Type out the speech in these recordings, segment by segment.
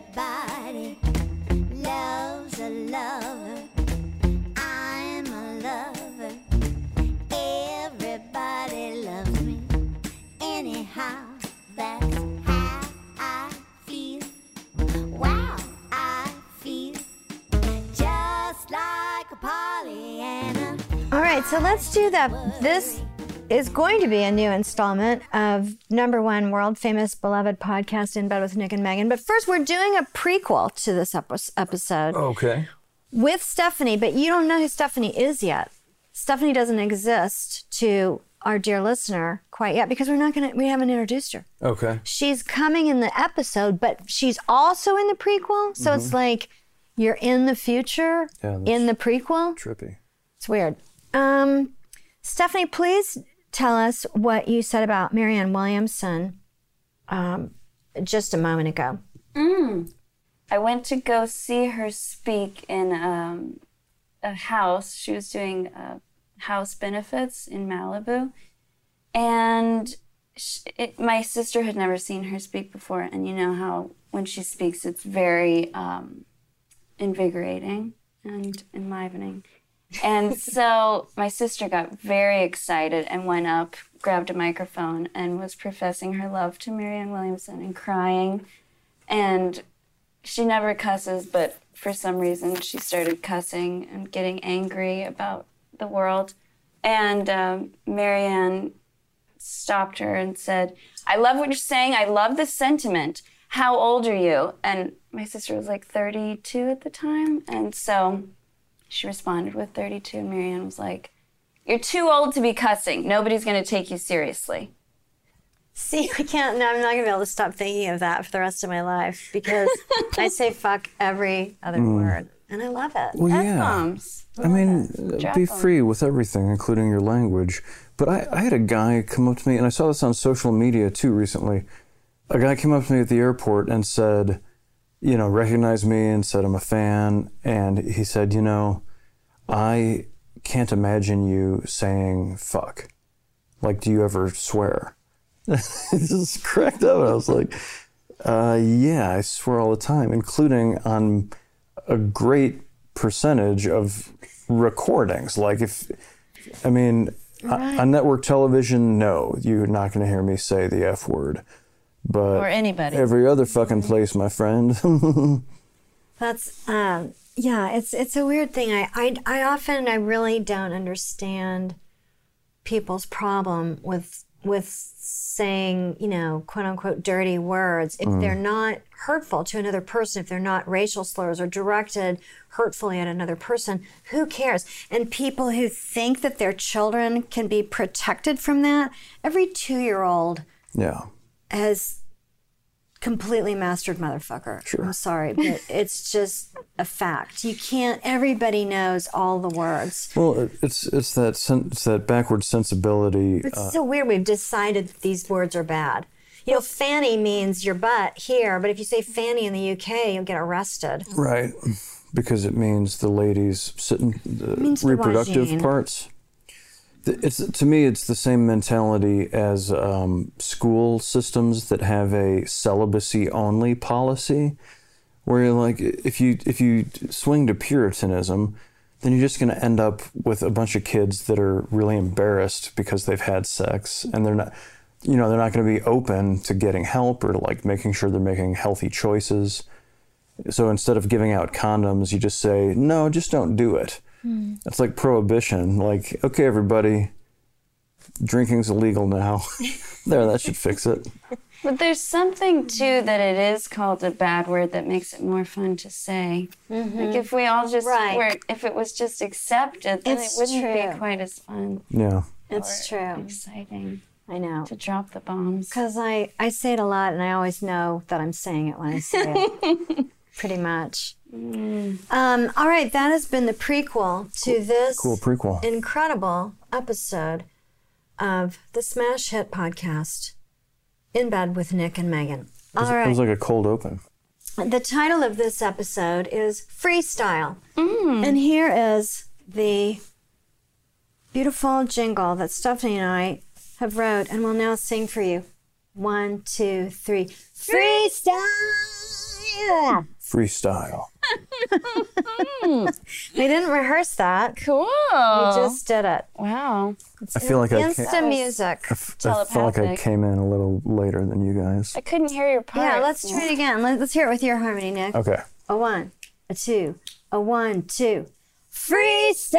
Everybody loves a lover. I'm a lover. Everybody loves me. Anyhow, that's how I feel. Wow, I feel just like a Pollyanna. All right, so let's do the This is going to be a new installment of number one world famous beloved podcast in bed with Nick and Megan. But first, we're doing a prequel to this episode Okay. with Stephanie, but you don't know who Stephanie is yet. Stephanie doesn't exist to our dear listener quite yet because we're not gonna we haven't introduced her. Okay. She's coming in the episode, but she's also in the prequel. So it's like you're in the future Yeah, in the prequel. Trippy. It's weird. Um, Stephanie, please tell us what you said about Marianne Williamson um, just a moment ago. I went to go see her speak in um, a house. She was doing uh, house benefits in Malibu. And sh it, my sister had never seen her speak before. And you know how when she speaks, it's very um, invigorating and enlivening. And so my sister got very excited and went up, grabbed a microphone, and was professing her love to Marianne Williamson and crying. And she never cusses, but for some reason she started cussing and getting angry about the world. And um, Marianne stopped her and said, I love what you're saying. I love the sentiment. How old are you? And my sister was like 32 at the time. And so she responded with 32. Marianne was like, You're too old to be cussing. Nobody's going to take you seriously. See, I can't. No, I'm not gonna be able to stop thinking of that for the rest of my life because I say fuck every other mm. word, and I love it. Well, yeah. F-bombs. I mean, Drop free with everything, including your language. But I, I had a guy come up to me, and I saw this on social media too recently. A guy came up to me at the airport and said, you know, recognized me and said, I'm a fan. And he said, you know, I can't imagine you saying fuck. Like, do you ever swear? just cracked up. And I was like, uh, yeah, I swear all the time, including on a great percentage of recordings. Like if, I mean, o- on network television, no, you're not going to hear me say the F word. But Or anybody. every other fucking place, my friend. That's um, yeah. It's it's a weird thing. I, I I often I really don't understand people's problem with with saying you know quote unquote dirty words if mm-hmm. they're not hurtful to another person if they're not racial slurs or directed hurtfully at another person who cares and people who think that their children can be protected from that every two year old yeah. has completely mastered motherfucker. I'm sorry, but it's just a fact. You can't. Everybody knows all the words. Well, it's it's that sen- it's that backward sensibility. It's uh, so weird. We've decided that these words are bad. You know, fanny means your butt here, but if you say fanny in the UK, you'll get arrested. Right, because it means the ladies sitting the reproductive parts. It's to me, it's the same mentality as um, school systems that have a celibacy only policy, where you're like, if you if you swing to Puritanism, then you're just going to end up with a bunch of kids that are really embarrassed because they've had sex and they're not you know they're not going to be open to getting help or like making sure they're making healthy choices. So instead of giving out condoms you just say no just don't do it Hmm. it's like prohibition like okay everybody drinking's illegal now there that should fix it But there's something too that it is called a bad word that makes it more fun to say. Mm-hmm. Like if we all just Right. were, if it was just accepted, then It's it wouldn't true. be quite as fun yeah It's or true. exciting I know. to drop the bombs. Because I, I say it a lot and I always know that I'm saying it when I say it. Pretty much. Um, all right, that has been the prequel to this cool prequel incredible episode of the Smash Hit podcast, In Bed with Nick and Megan. All it right. was like a cold open The title of this episode is Freestyle. And here is the beautiful jingle that Stephanie and I have wrote and will now sing for you. One, two, three. Freestyle! Freestyle. We didn't rehearse that. Cool. We just did it. wow. I feel like I, came, Instant music. I f- I felt like I came in a little later than you guys. I couldn't hear your part. Yeah, let's try it again. Let- Let's hear it with your harmony, Nick. Okay. A one, a two, a one, two. Freestyle.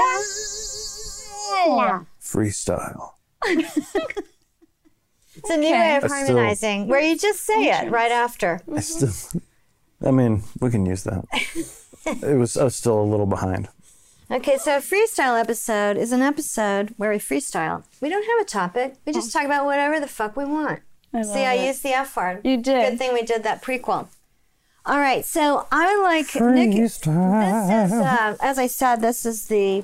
Freestyle. It's a new way of I still- harmonizing where you just say it right after. I still. I mean, we can use that. It was. I was still a little behind. Okay, so a freestyle episode is an episode where we freestyle. We don't have a topic. We just talk about whatever the fuck we want. See, I used the F word. You did. Good thing we did that prequel. All right, so I like Nick. This is, uh, as I said, this is the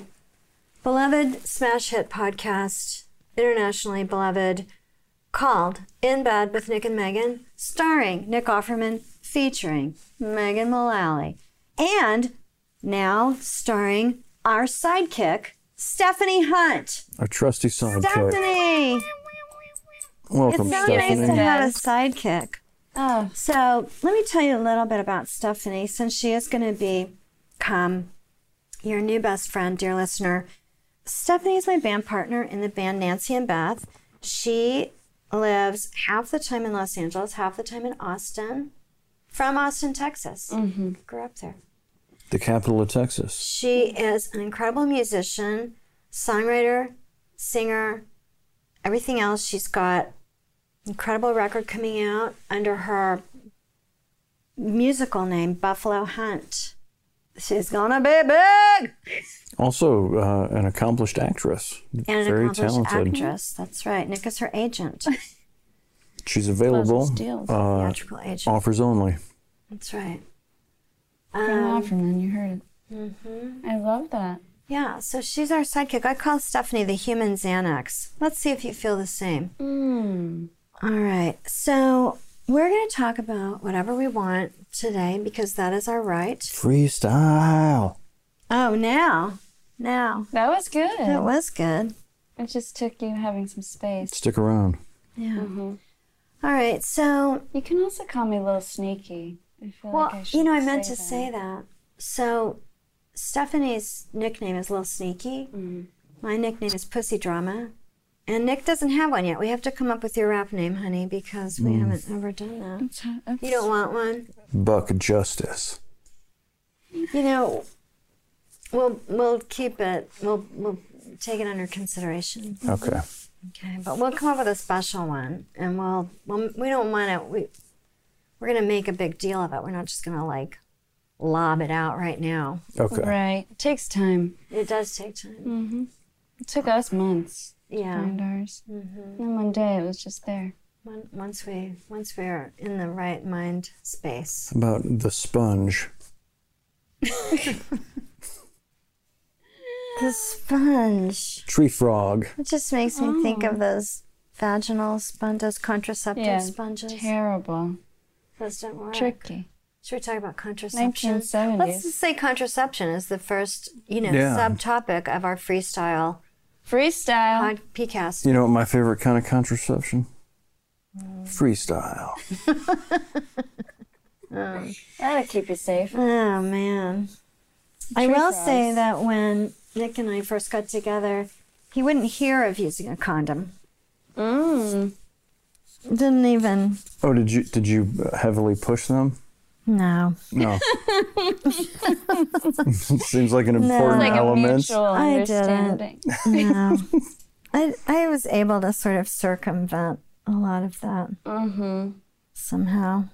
beloved smash hit podcast, internationally beloved, called In Bed with Nick and Megan, starring Nick Offerman, featuring Megan Mullally, and now starring our sidekick, Stephanie Hunt. Our trusty sidekick. Stephanie! Welcome, It's so Stephanie. nice to have a sidekick. Oh, So let me tell you a little bit about Stephanie, since she is going to become your new best friend, dear listener. Stephanie is my band partner in the band Nancy and Beth. She lives half the time in Los Angeles, half the time in Austin, from Austin, Texas. Mm-hmm. Grew up there. the capital of Texas. She is an incredible musician, songwriter, singer, everything else. She's got incredible record coming out under her musical name, Buffalo Hunt. She's gonna be big Also, uh, an accomplished actress. and an Very accomplished talented. actress. That's right. Nick is her agent, She's available. Deals. Uh, agent. offers only. That's right. from Um, Offerman, you heard it. Mm-hmm. I love that. yeah, so she's our sidekick. I call Stephanie the human Xanax. Let's see if you feel the same. Mm. All right. So we're going to talk about whatever we want today because that is our right. Freestyle. Oh, now. Now. That was good. That was good. It just took you having some space. Stick around. Yeah. All right. So, You can also call me a little sneaky. I feel well, like I you know, I meant say to that. say that. So, Stephanie's nickname is Little Sneaky. Mm. My nickname is Pussy Drama. And Nick doesn't have one yet. We have to come up with your rap name, honey, because we mm. haven't ever done that. That's how- uh, that's- You don't want one? Buck Justice. You know, we'll we'll keep it. We'll we'll take it under consideration. Okay. Okay, but we'll come up with a special one, and we'll, we'll we don't want to. We we're gonna make a big deal of it. We're not just gonna like lob it out right now. Okay. Right. It takes time. It does take time. It took us months to Yeah. find ours. Mm-hmm. And one day it was just there. Once once we once we're in the right mind space. About the sponge. The sponge. Tree frog. It just makes me think of those vaginal sponges, contraceptive Yeah. sponges. Terrible. Those don't work. Tricky. Should we talk about contraception? 1970s. Let's just say contraception is the first, you know, Yeah. subtopic of our freestyle Freestyle. pod PCast. You know what my favorite kind of contraception? Freestyle. That'll keep you safe. Oh man. I will frogs. say that when Nick and I first got together, he wouldn't hear of using a condom. Mm. Didn't even. Oh, did you did you heavily push them? No. No. Seems like an important Like a element. mutual I didn't. understanding. No. I I was able to sort of circumvent a lot of that mm-hmm. somehow.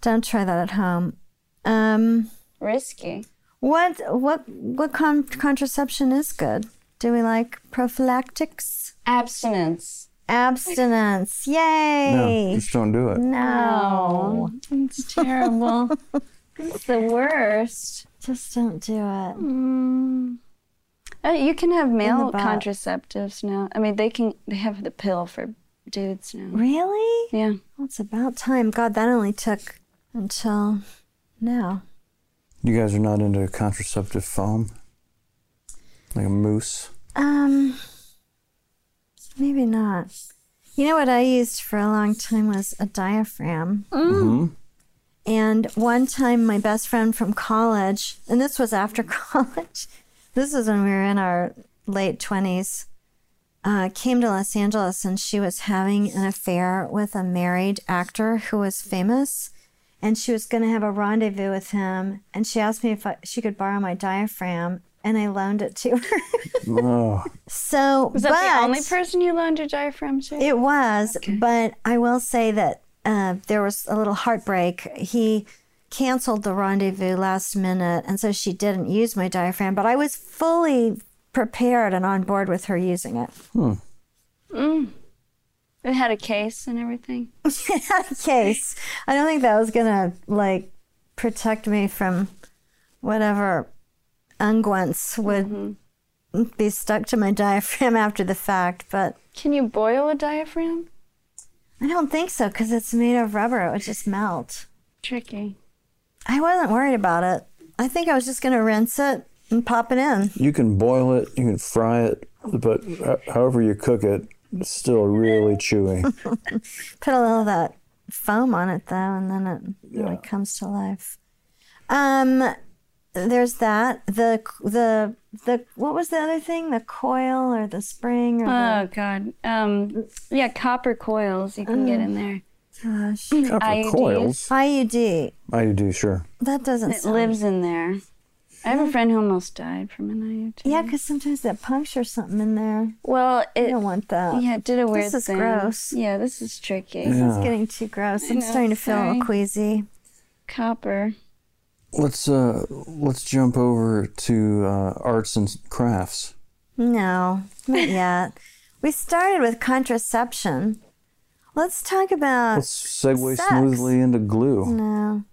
Don't try that at home. Um. Risky. What what what con- contraception is good? Do we like prophylactics? Abstinence. Abstinence. No, Yay! just don't do it. No. It's terrible. it's the worst. Just don't do it. Mm. Uh, you can have male contraceptives now. I mean, they can. They have the pill for dudes now. Really? Yeah. Well, it's about time. God, that only took until now. You guys are not into contraceptive foam? Like a mousse? Um, maybe not. You know what I used for a long time was a diaphragm. hmm And one time, my best friend from college, and this was after college, this was when we were in our late 20s, uh, came to Los Angeles and she was having an affair with a married actor who was famous. And she was going to have a rendezvous with him. And she asked me if I, she could borrow my diaphragm, and I loaned it to her. Oh, so, Was that but, the only person you loaned your diaphragm to? it was, but I will say that uh, there was a little heartbreak. He canceled the rendezvous last minute, and so she didn't use my diaphragm. But I was fully prepared and on board with her using it. it had a case and everything. it had a case. I don't think that was gonna like protect me from whatever unguents would be stuck to my diaphragm after the fact, but. Can you boil a diaphragm? I don't think so because it's made of rubber. It would just melt. Tricky. I wasn't worried about it. I think I was just going to rinse it and pop it in. you can boil it, you can fry it, but however you cook it, it's still really chewy. Put a little of that foam on it though, and then it really comes to life. Um, there's that. The the the what was the other thing? The coil or the spring or Oh God. Um. Yeah, copper coils you can get in there. the gosh Copper IUDs. coils. IUD? IUD, sure. That doesn't. It sound- lives in there. I have a friend who almost died from an IUD. Yeah, because sometimes that punctures something in there. Well, You don't want that. yeah, it did a weird thing. This is thing. gross. Yeah, this is tricky. This is getting too gross. I'm know, starting to feel a little queasy. Copper. Let's uh let's jump over to uh, arts and crafts. No, not yet. we started with contraception. Let's talk about Let's segue Sex. smoothly into glue. no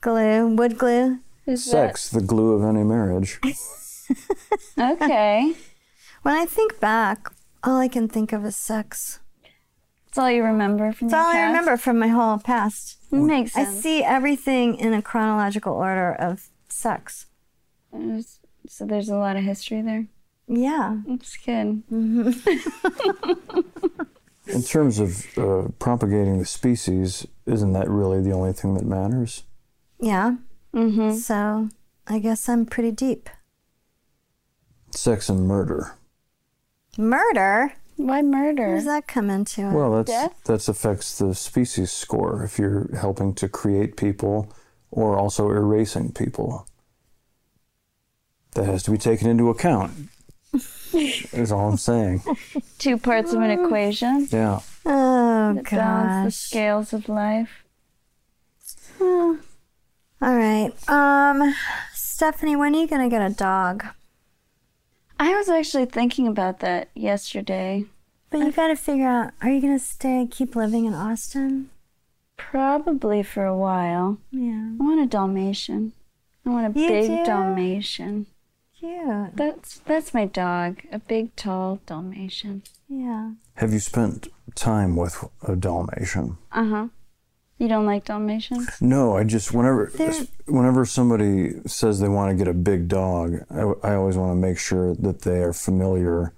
glue, wood glue. Is Sex, the glue of any marriage. okay? When I think back, all I can think of is sex. That's all you remember from That's your all I remember from my whole past. Makes sense. I see everything in a chronological order of sex. There's- So there's a lot of history there. Yeah. That's good. In terms of uh, propagating the species, isn't that really the only thing that matters? Yeah. Mm-hmm. So I guess I'm pretty deep. Sex and murder. Murder? Why Where murder? does that come into it? Well, that's Death? that affects the species score if you're helping to create people or also erasing people. That has to be taken into account. is all I'm saying. Two parts of an equation Yeah. oh, that balance the scales of life. Oh. All right. Um, Stephanie, when are you going to get a dog? I was actually thinking about that yesterday. But you got to figure out are you going to stay, keep living in Austin? Probably for a while. Yeah. I want a Dalmatian. I want a You big do? Dalmatian. Cute. That's that's my dog. A big, tall Dalmatian. Yeah. Have you spent time with a Dalmatian? Uh huh. You don't like Dalmatians? No, I just whenever They're- whenever somebody says they want to get a big dog, I, I always want to make sure that they are familiar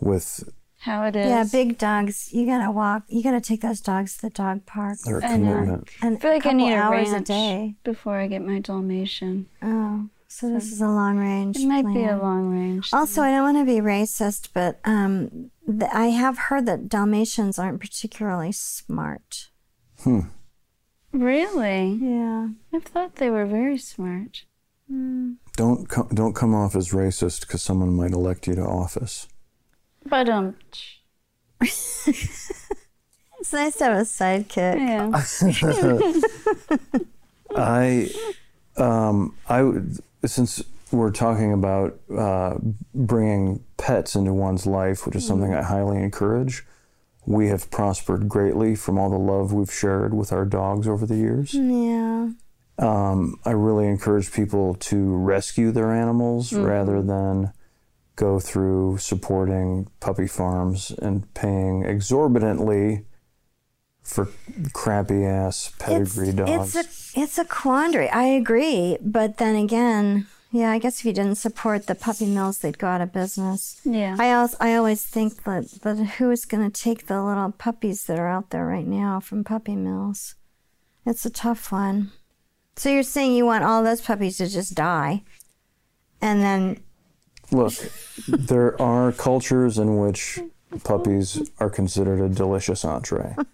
with How it is? Yeah, big dogs. You got to walk. You got to take those dogs to the dog park. their I know. commitment. And I feel like I need a hours ranch a day. before I get my Dalmatian. Oh, so this is a long range. It might be a long range. Also, I don't want to be racist, but um, th- I have heard that Dalmatians aren't particularly smart. Really? Yeah. I thought they were very smart. Don't co- don't come off as racist because someone might elect you to office. But um, It's nice to have a sidekick. yeah. I, um, I would since we're talking about uh, bringing pets into one's life, which is something I highly encourage. We have prospered greatly from all the love we've shared with our dogs over the years. Yeah. Um, I really encourage people to rescue their animals rather than go through supporting puppy farms and paying exorbitantly for crappy ass pedigree dogs. It's a it's a quandary. I agree, but then again, yeah, I guess if you didn't support the puppy mills, they'd go out of business. Yeah. I always I always think that but who is going to take the little puppies that are out there right now from puppy mills? It's a tough one. So you're saying you want all those puppies to just die, and then Look, there are cultures in which puppies are considered a delicious entree.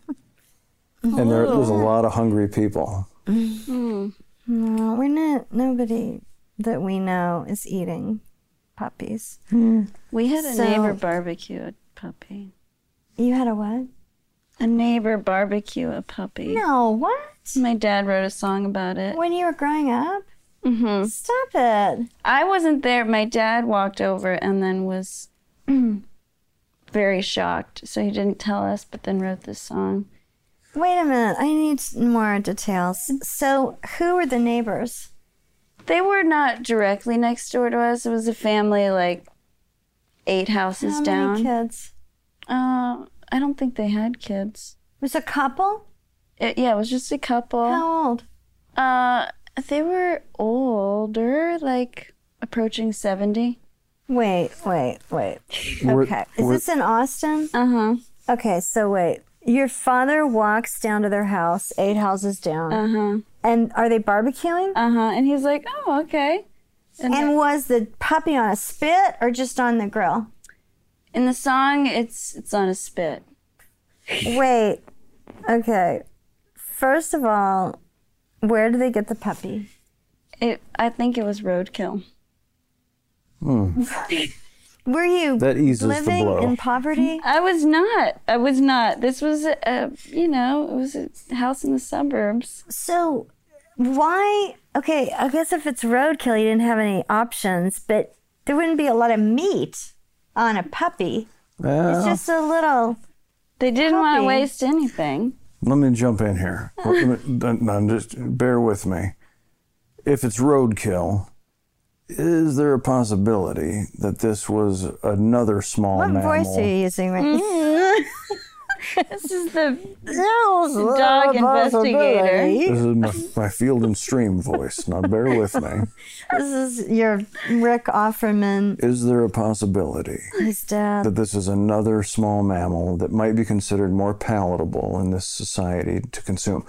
And there, there's a oh. lot of hungry people. Mm. no, we're not. Nobody that we know is eating puppies. We had a So- neighbor barbecue a puppy. You had a what? A neighbor barbecue a puppy. No, what? My dad wrote a song about it. When you were growing up? Mm-hmm. Stop it. I wasn't there. My dad walked over and then was very shocked. So he didn't tell us, but then wrote this song. Wait a minute. I need more details. So, who were the neighbors? They were not directly next door to us. It was a family like eight houses How down. many kids? Uh, I don't think they had kids. It was a couple? It, yeah, it was just a couple. How old? Uh, they were older, like approaching 70. Wait, wait, wait. Okay. Is this in Austin? Uh huh. Okay, so wait. Your father walks down to their house, eight houses down. Uh huh. And are they barbecuing? Uh huh. And he's like, oh, okay. And, And was the puppy on a spit or just on the grill? in the song, it's it's on a spit. Wait. Okay. First of all, where do they get the puppy? It. I think it was roadkill. Hmm. Were you That eases the living blow. in poverty? I was not. I was not. This was a, a you know, it was a house in the suburbs. So, why? Okay, I guess if it's roadkill, you didn't have any options, but there wouldn't be a lot of meat on a puppy. It's just a little. They didn't want to waste anything. let me jump in here. Let me- just bear with me. If it's roadkill, is there a possibility that this was another small What mammal? voice are you using right now? This is the dog investigator. This is my, my field and stream voice. Now bear with me. This is your Rick Offerman. Is there a possibility His dad. that this is another small mammal that might be considered more palatable in this society to consume?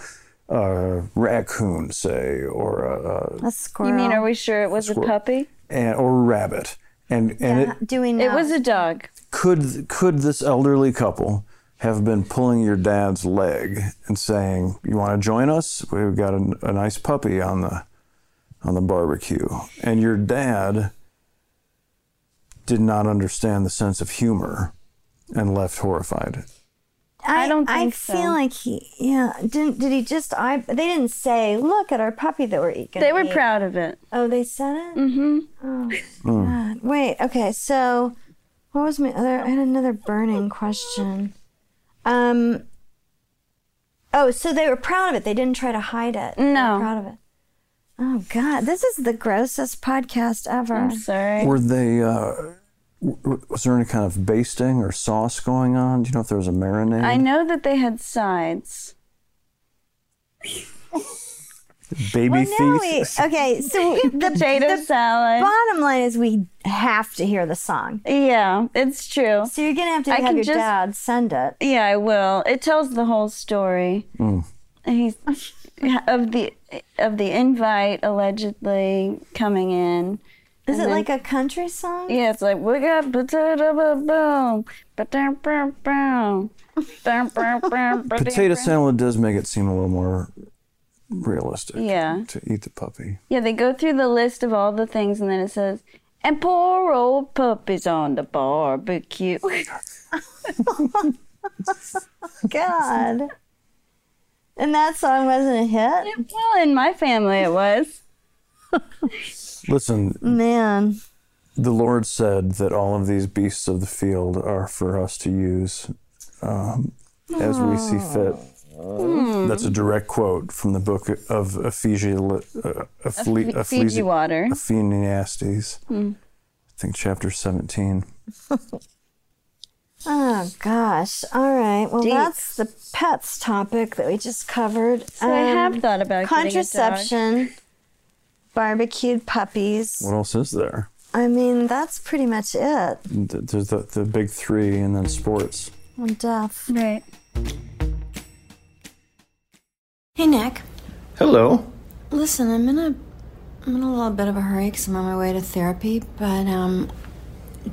A raccoon, say, or a, A squirrel. You mean, are we sure it was a Squirrel. puppy? and, or a rabbit. And and it Do we know? It was a dog. could could this elderly couple have been pulling your dad's leg and saying, "You want to join us? We've got a, a nice puppy on the on the barbecue," and your dad did not understand the sense of humor and left horrified. I don't I think feel like he. Yeah. Didn't? Did he just? I. They didn't say, "Look at our puppy that we're eating." They were proud of it. Oh, they said it. Mm-hmm. Oh, God. Wait. Okay. So, what was my other? I had another burning question. Um. Oh, so they were proud of it. They didn't try to hide it. They were No. proud of it. Oh God, this is the grossest podcast ever. I'm sorry. Were they? Uh, was there any kind of basting or sauce going on? Do you know if there was a marinade? I know that they had sides. Baby Well, now we, okay, so the, Potato the salad. bottom line is we have to hear the song. Yeah, it's true. So you're gonna have to I have your just- dad send it. Yeah, I will. It tells the whole story. Mm. He's of the of the invite allegedly coming in. Is And it then- like a country song? Yeah, it's like we got potato boom boom, potato boom boom, boom boom boom. Potato salad does make it seem a little more realistic. Yeah. To eat the puppy. Yeah, they go through the list of all the things, and then it says, "And poor old puppy's on the barbecue." God. And that song wasn't a hit? well, in my family, it was. Listen, Man. the Lord said that all of these beasts of the field are for us to use um, as we see fit. That's a direct quote from the book of Ephesians, uh, Ephle- Fi- Fiji Ecclesi- water. Ecclesiastes. I think chapter 17. Oh gosh. All right. Well Deep. that's the pets topic that we just covered. So I Um, have thought about getting a dog. contraception, barbecued puppies. What else is there? I mean, that's pretty much it. There's the, the big three and then sports. And death. Right. Hey Nick. Hello. listen, I'm in a I'm in a little bit of a hurry because I'm on my way to therapy. But um,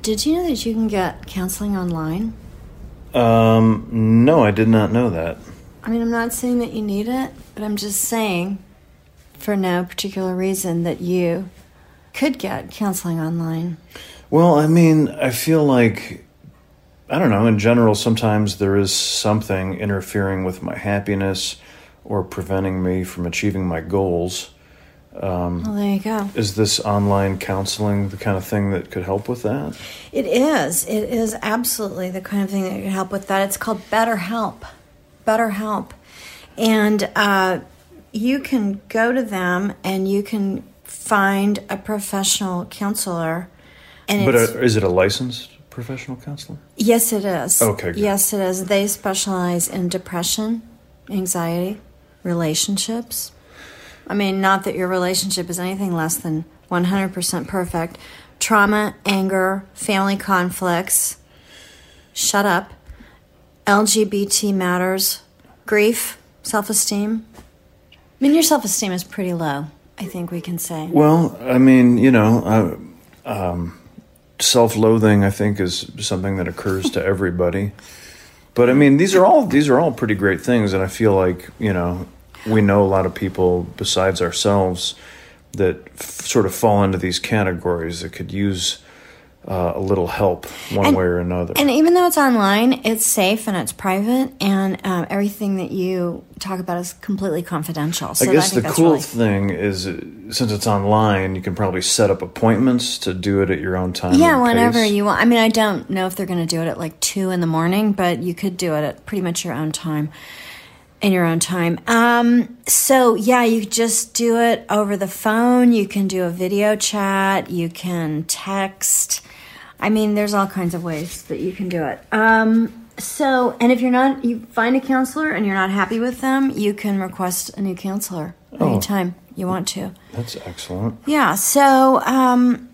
did you know that you can get counseling online? Um, no, I did not know that. I mean, I'm not saying that you need it, but I'm just saying, for no particular reason, that you could get counseling online. Well, I mean, I feel like I don't know, in general sometimes there is something interfering with my happiness or preventing me from achieving my goals. Well, there you go. Is this online counseling the kind of thing that could help with that? It is. It is absolutely the kind of thing that could help with that. It's called BetterHelp. BetterHelp. And uh, you can go to them and you can find a professional counselor. And But uh, is it a licensed professional counselor? yes, it is. Okay, good. Yes, it is. They specialize in depression, anxiety, relationships. I mean, not that your relationship is anything less than 100% perfect. Trauma, anger, family conflicts, shut up, LGBT matters, grief, self esteem. I mean, your self esteem is pretty low, I think we can say. Well, I mean, you know, uh, um, self-loathing, I think, is something that occurs to everybody. But I mean, these are all these are all pretty great things, and I feel like you know we know a lot of people besides ourselves that f- sort of fall into these categories that could use uh, a little help one And- way or another. And even though it's online, it's safe and it's private, and um, everything that you talk about is completely confidential. So I guess I the cool really, thing is, uh, since it's online, you can probably set up appointments to do it at your own time. Yeah, whenever pace. you want. I mean, I don't know if they're going to do it at like two in the morning, but you could do it at pretty much your own time. In your own time. Um, so yeah, you just do it over the phone. You can do a video chat. You can text. I mean, there's all kinds of ways that you can do it. Um, so, and if you're not, you find a counselor and you're not happy with them, you can request a new counselor anytime you want to. That's excellent. Yeah. So, um,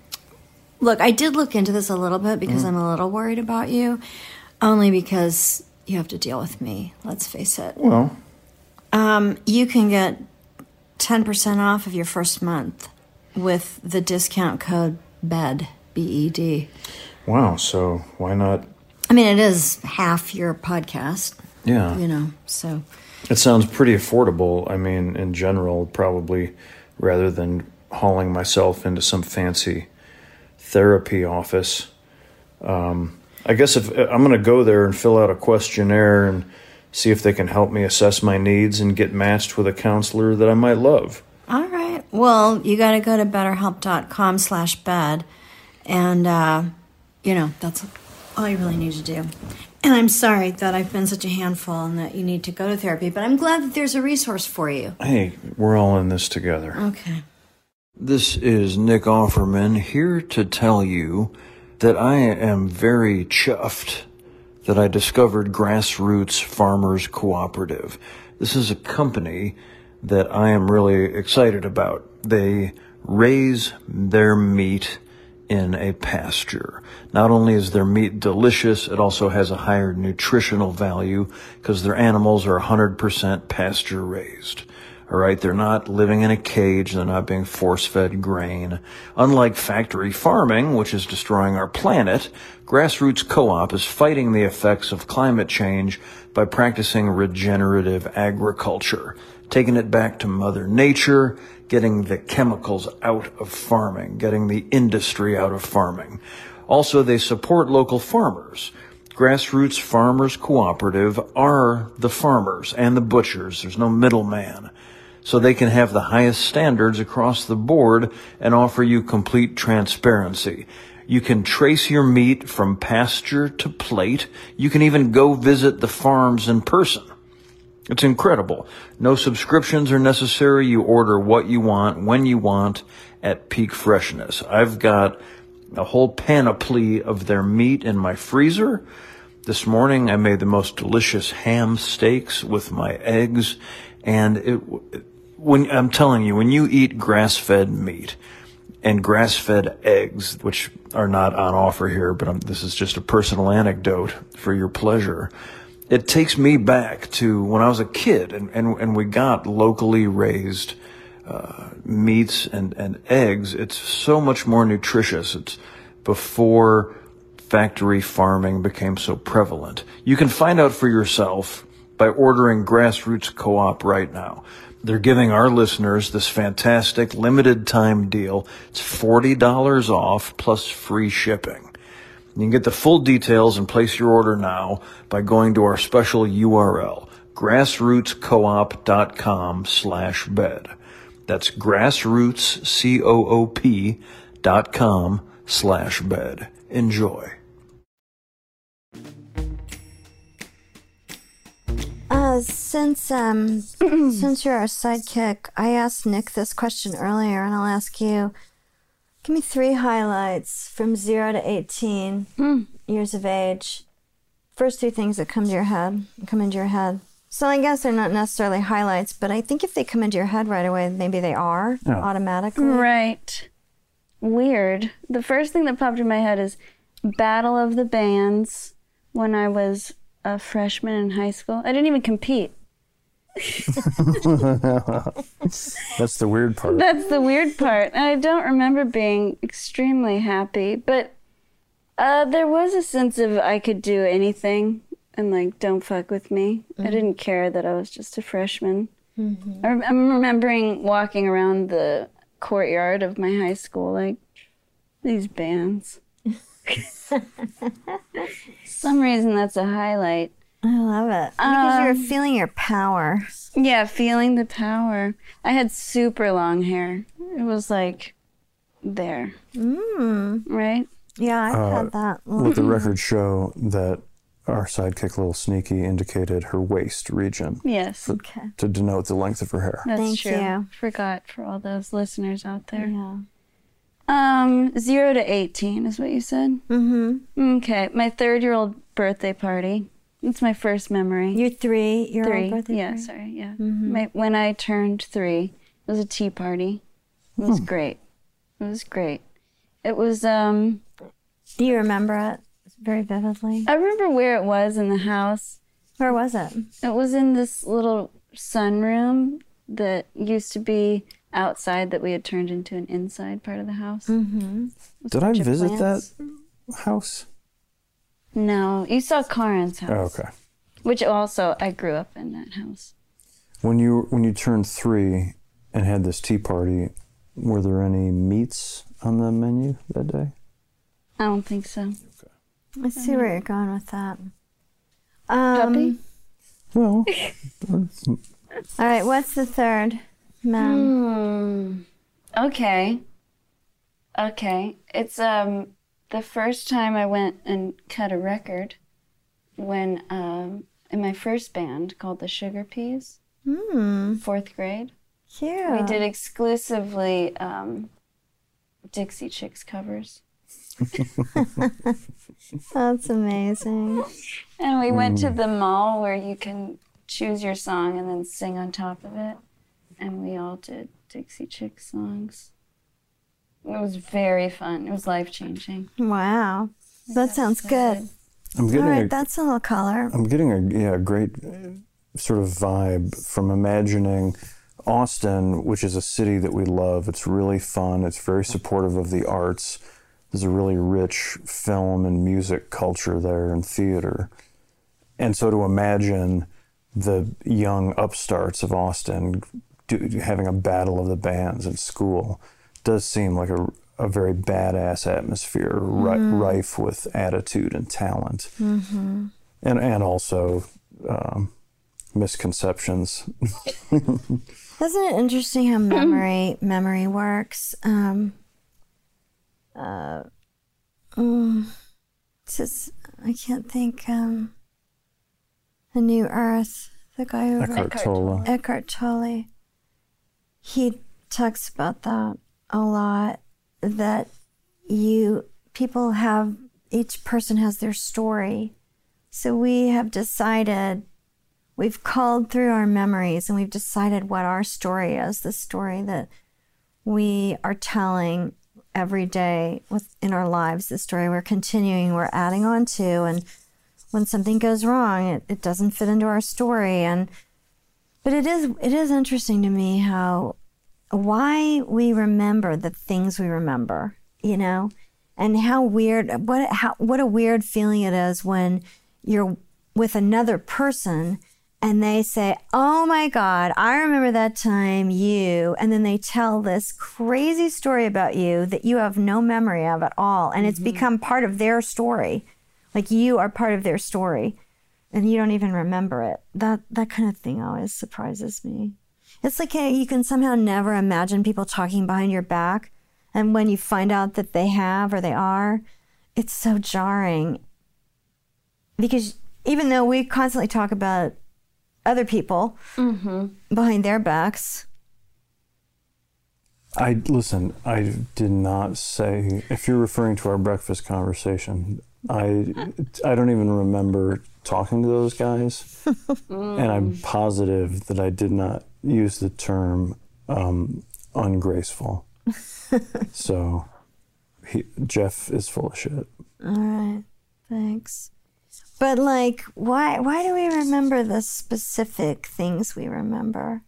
look, I did look into this a little bit because I'm a little worried about you, only because you have to deal with me. Let's face it. Well, Um, you can get 10% off of your first month with the discount code BED, B E D. wow. So why not? I mean, it is half your podcast, Yeah. you know, so. It sounds pretty affordable. I mean, in general, probably rather than hauling myself into some fancy therapy office. Um, I guess if I'm going to go there and fill out a questionnaire and see if they can help me assess my needs and get matched with a counselor that I might love. All right. Well, you got to go to betterhelp.com slash bed. And, uh, you know, that's all you really need to do. And I'm sorry that I've been such a handful and that you need to go to therapy, but I'm glad that there's a resource for you. Hey, we're all in this together. Okay. This is Nick Offerman here to tell you that I am very chuffed that I discovered Grassroots Farmers Cooperative. This is a company that I am really excited about. They raise their meat in a pasture. Not only is their meat delicious, it also has a higher nutritional value because their animals are 100% pasture raised. All right, they're not living in a cage, they're not being force fed grain. Unlike factory farming, which is destroying our planet, Grassroots Co op is fighting the effects of climate change by practicing regenerative agriculture, taking it back to Mother Nature, getting the chemicals out of farming, getting the industry out of farming. Also, they support local farmers. Grassroots Farmers Cooperative are the farmers and the butchers. There's no middleman. So they can have the highest standards across the board and offer you complete transparency. You can trace your meat from pasture to plate. You can even go visit the farms in person. It's incredible. No subscriptions are necessary. You order what you want, when you want, at peak freshness. I've got a whole panoply of their meat in my freezer. This morning I made the most delicious ham steaks with my eggs and it, when, I'm telling you, when you eat grass-fed meat and grass-fed eggs, which are not on offer here, but I'm, this is just a personal anecdote for your pleasure. It takes me back to when I was a kid and, and, and we got locally raised uh, meats and, and eggs, it's so much more nutritious. It's before factory farming became so prevalent. You can find out for yourself by ordering Grassroots Co-op right now. They're giving our listeners this fantastic limited time deal. It's $40 off plus free shipping. You can get the full details and place your order now by going to our special URL, grassrootscoop.com slash bed. That's grassrootscoop dot com slash bed. Enjoy. Uh, since um, since you're our sidekick, I asked Nick this question earlier, and I'll ask you. Give me three highlights from zero to eighteen hmm. years of age. First three things that come to your head, come into your head. So I guess they're not necessarily highlights, but I think if they come into your head right away, maybe they are Yeah. automatically. Right. Weird. The first thing that popped in my head is Battle of the Bands when I was a freshman in high school. I didn't even compete. That's the weird part. That's the weird part. I don't remember being extremely happy, but uh, there was a sense of I could do anything and like don't fuck with me. I didn't care that I was just a freshman. I rem- I'm remembering walking around the courtyard of my high school like these bands. Some reason that's a highlight. I love it because you're feeling your power. Yeah, feeling the power. I had super long hair. It was like there. Mm. Right? Yeah, I've Uh, had that. Let the record show that our sidekick, Little Sneaky, indicated her waist region Yes. Okay. to denote the length of her hair. That's Thank true. you. Forgot for all those listeners out there. Yeah. Um, zero to eighteen is what you said. Mm-hmm. Okay, my third-year-old birthday party. It's my first memory. You're three. Your three. old birthday. yeah, party? sorry. Yeah. My, when I turned three, it was a tea party. It was great. It was great. It was. Um, Do you remember it very vividly? I remember where it was in the house. Where was it? It was in this little sunroom that used to be outside that we had turned into an inside part of the house. Mm-hmm. Did I visit plants. that house? No, you saw Karen's house, Oh, okay. which also I grew up in that house. When you when you turned three and had this tea party, were there any meats on the menu that day? I don't think so. Okay. I see where you're going with that. Um, Puppy? Well, All right. What's the third? Man. Hmm. Okay. Okay. It's um the first time I went and cut a record when um in my first band called the Sugar Peas, Hmm. fourth grade. Cute. We did exclusively um, Dixie Chicks covers. That's amazing. And we went to the mall where you can choose your song and then sing on top of it. And we all did Dixie Chicks songs. It was very fun. It was life changing. Wow. That sounds good. I'm getting right. a, That's a little color. I'm getting a yeah great uh, sort of vibe from imagining Austin, which is a city that we love. It's really fun. It's very supportive of the arts. There's a really rich film and music culture there and theater. And so to imagine the young upstarts of Austin do, having a battle of the bands at school does seem like a, a very badass atmosphere, ri- rife with attitude and talent and and also um, misconceptions. Isn't it interesting how memory memory works? Um, uh, mm, just, I can't think. Um, a New Earth, the guy who Eckhart Tolle. Eckhart Tolle. He talks about that a lot. That you people have each person has their story. So we have decided we've called through our memories and we've decided what our story is, the story that we are telling every day with in our lives, the story we're continuing, we're adding on to and when something goes wrong, it, it doesn't fit into our story and but it is it is interesting to me how why we remember the things we remember, you know, and how weird what how what a weird feeling it is when you're with another person and they say, "Oh my god, I remember that time you," and then they tell this crazy story about you that you have no memory of at all, and it's mm-hmm. become part of their story. Like you are part of their story and you don't even remember it. That that kind of thing always surprises me. It's like hey, you can somehow never imagine people talking behind your back, and when you find out that they have or they are, it's so jarring. Because even though we constantly talk about other people mm-hmm. behind their backs, I listen. I did not say. If you're referring to our breakfast conversation, I I don't even remember talking to those guys, and I'm positive that I did not use the term um, ungraceful. so, he, Jeff is full of shit. all right, thanks. But like, why why do we remember the specific things we remember?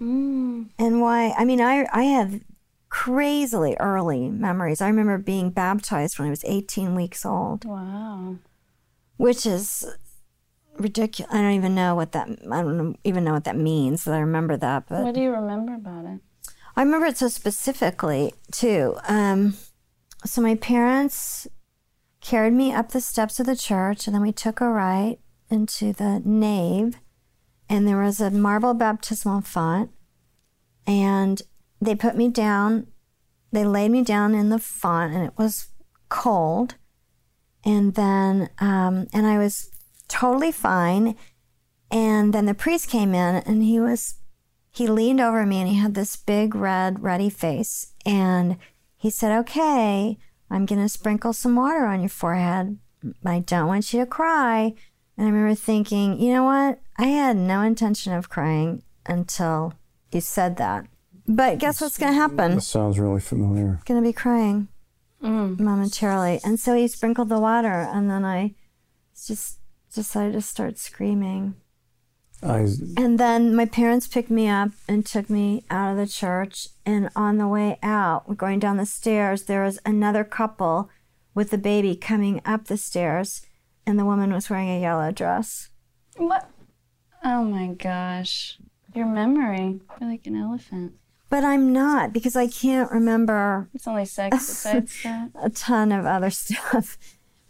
And why? I mean, I I have crazily early memories. I remember being baptized when I was 18 weeks old, Wow. which is ridiculous. I don't even know what that. I don't even know what that means. That I remember that, but What do you remember about it? I remember it so specifically too. Um, so my parents carried me up the steps of the church, and then we took a right into the nave, and there was a marble baptismal font, and they put me down. They laid me down in the font, and it was cold, and then um, and I was totally fine. And then the priest came in, and he was he leaned over me and he had this big red ruddy face. And he said okay i'm going to sprinkle some water on your forehead. I don't want you to cry. And i remember thinking you know what? I had no intention of crying until you said that. But guess what's going to happen? This sounds really familiar. going to be crying mm. momentarily. And so he sprinkled the water and then i just decided to start screaming I and then my parents picked me up and took me out of the church. And on the way out, going down the stairs, there was another couple with the baby coming up the stairs, and the woman was wearing a yellow dress. What? Oh my gosh. Your memory. You're like an elephant. But I'm not because I can't remember It's only sex besides that. a ton of other stuff.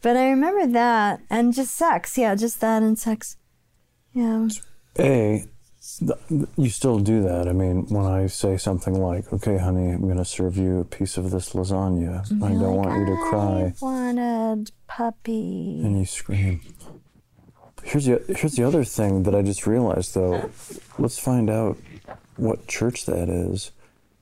But I remember that and just sex. Yeah, just that and sex. Yeah. A, you still do that. I mean, when I say something like, okay, honey, I'm going to serve you a piece of this lasagna, I don't want you to cry, I wanted puppy. and you scream. Here's the, here's the other thing that I just realized, though. Let's find out what church that is,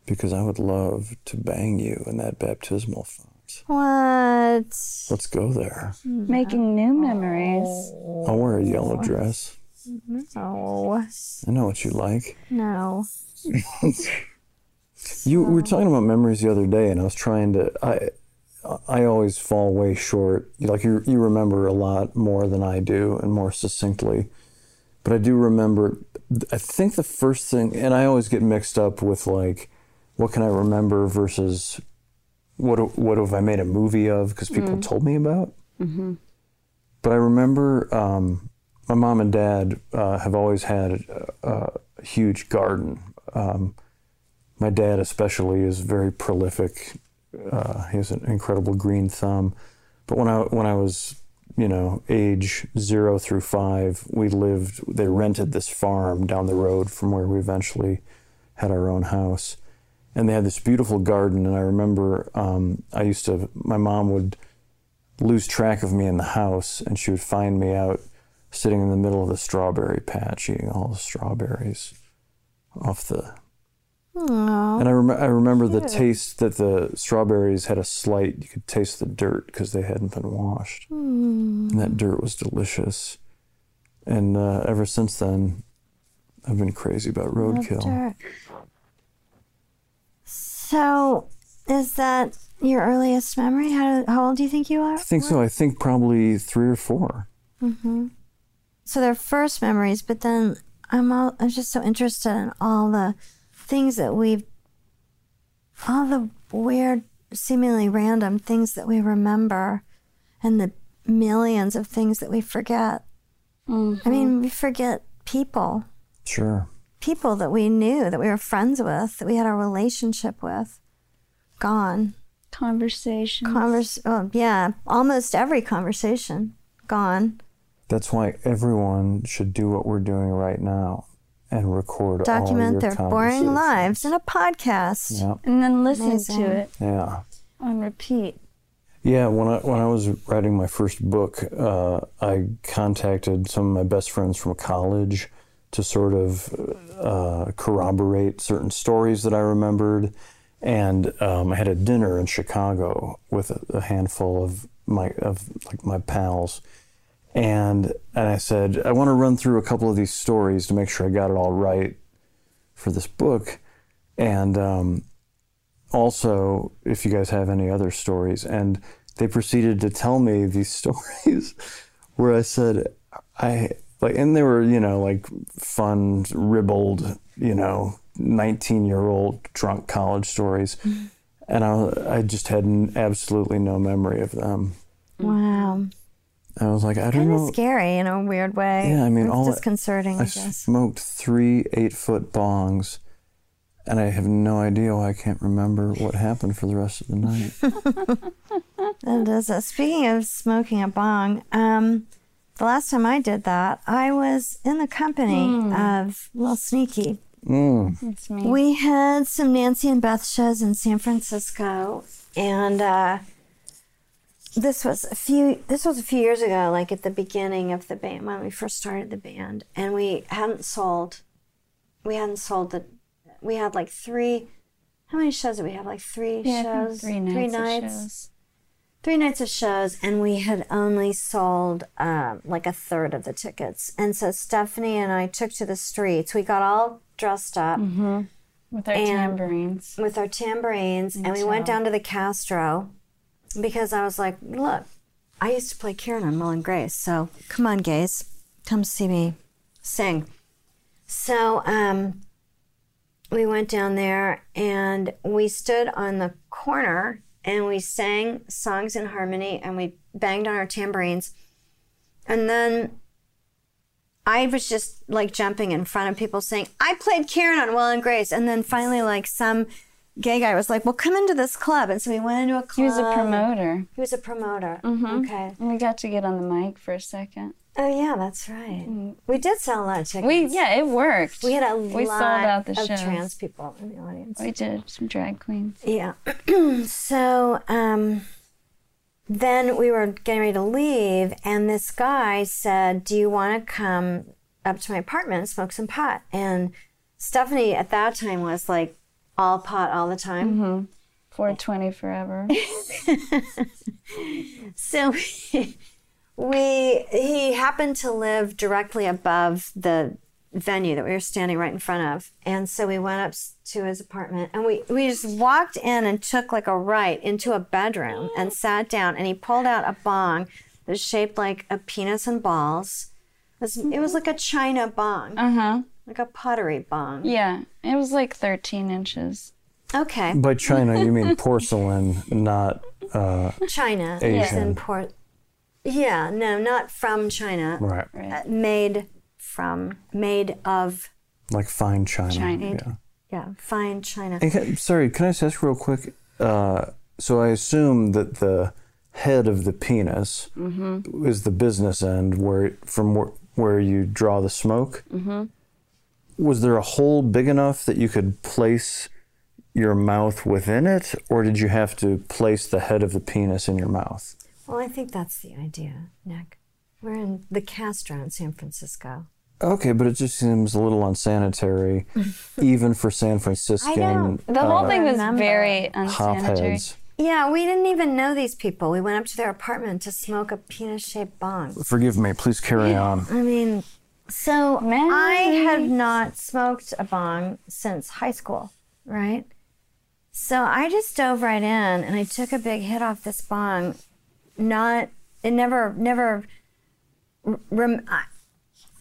because I would love to bang you in that baptismal font. What? Let's go there. Making new memories. I'll wear a yellow dress. No. I know what you like. No. You we were talking about memories the other day, and I was trying to. I I always fall way short. Like you, you remember a lot more than I do, and more succinctly. But I do remember. I think the first thing, and I always get mixed up with like, what can I remember versus what what have I made a movie of because people told me about. But I remember um, my mom and dad uh, have always had a, a huge garden. Um, my dad, especially, is very prolific. Uh, he has an incredible green thumb. But when I when I was, you know, age zero through five, we lived. They rented this farm down the road from where we eventually had our own house, and they had this beautiful garden. And I remember um, I used to. My mom would lose track of me in the house, and she would find me out sitting in the middle of the strawberry patch, eating all the strawberries off the Aww, and I, rem- I remember the taste that the strawberries had a slight, you could taste the dirt because they hadn't been washed. And that dirt was delicious. And uh, ever since then, I've been crazy about roadkill. Dirt. So, is that your earliest memory? How, how old do you think you are? I think so. I think probably three or four. Mm-hmm. So they're first memories, but then I'm all, I'm just so interested in all the things that we've all the weird, seemingly random things that we remember and the millions of things that we forget. I mean, we forget people, Sure. People that we knew, that we were friends with, that we had a relationship with. Gone. Conversation. Converse, oh, yeah, almost every conversation gone. That's why everyone should do what we're doing right now and record all Document all their your boring conversations. lives in a podcast. Yeah. and then listen Amazing. to it Yeah. on repeat. Yeah, when I when I was writing my first book, uh, I contacted some of my best friends from college to sort of uh, corroborate certain stories that I remembered, and um, I had a dinner in Chicago with a, handful of my of like my pals, and and I said I want to run through a couple of these stories to make sure I got it all right for this book, and um, also if you guys have any other stories and they proceeded to tell me these stories where i said i like and they were you know like fun ribald you know 19 year old drunk college stories and I, I just had absolutely no memory of them Wow. i was like i don't Kind of know scary in a weird way. Yeah, I mean, It's all- disconcerting, I, i guess. smoked three eight foot bongs and i have no idea why i can't remember what happened for the rest of the night It is. Uh, speaking of smoking a bong, um, the last time I did that, I was in the company of a little sneaky. mm. It's me. We had some Nancy and Beth shows in San Francisco, and uh, this was a few. This was a few years ago, like at the beginning of the band when we first started the band, and we hadn't sold. We hadn't sold the. We had like three. How many shows did we have? Like three yeah, I think shows. three nights. of shows. Three nights of shows and we had only sold um, like a third of the tickets. And so stephanie and i took to the streets. We got all dressed up with our tambourines. with our tambourines and we went down to the castro because i was like look i used to play Karen on will and grace so come on gays. Come see me sing. So um, we went down there and we stood on the corner and we sang songs in harmony and we banged on our tambourines. And then I was just like jumping in front of people saying, I played Karen on Will and Grace. And then finally, like some gay guy was like, Well, come into this club. And so we went into a club. He was a promoter. He was a promoter. Mm-hmm. Okay. And we got to get on the mic for a second. Oh, yeah, that's right. We did sell a lot of tickets. We yeah, it worked. We had a We lot sold out the of shows. trans people in the audience. We did some drag queens. Yeah. so um, then we were getting ready to leave, and this guy said, Do you want to come up to my apartment and smoke some pot? And Stephanie at that time was like all pot all the time. 420 forever. So we, he happened to live directly above the venue that we were standing right in front of. And so we went up to his apartment and we, we just walked in and took like a right into a bedroom and sat down and he pulled out a bong that was shaped like a penis and balls. It was, it was like a china bong, Uh huh. like a pottery bong. Yeah, it was like 13 inches. Okay. By China, you mean porcelain, not uh, China. Asian. It's in port. Yeah, no, not from China. right, Uh, made from, made of like fine china. China. Yeah. Yeah, fine china. Can, sorry, can I just ask real quick? Uh, so I assume that the head of the penis is the business end, where from where, where you draw the smoke. Mm-hmm. Was there a hole big enough that you could place your mouth within it, or did you have to place the head of the penis in your mouth? Well, I think that's the idea, Nick. We're in the Castro in San Francisco. Okay, but it just seems a little unsanitary, even for San Franciscan The whole uh, thing was very unsanitary. hopheads. Yeah, we didn't even know these people. We went up to their apartment to smoke a penis-shaped bong. Forgive me, please carry on. I mean, so Man. I had not smoked a bong since high school, right? So I just dove right in and I took a big hit off this bong. Not, it never, never, rem,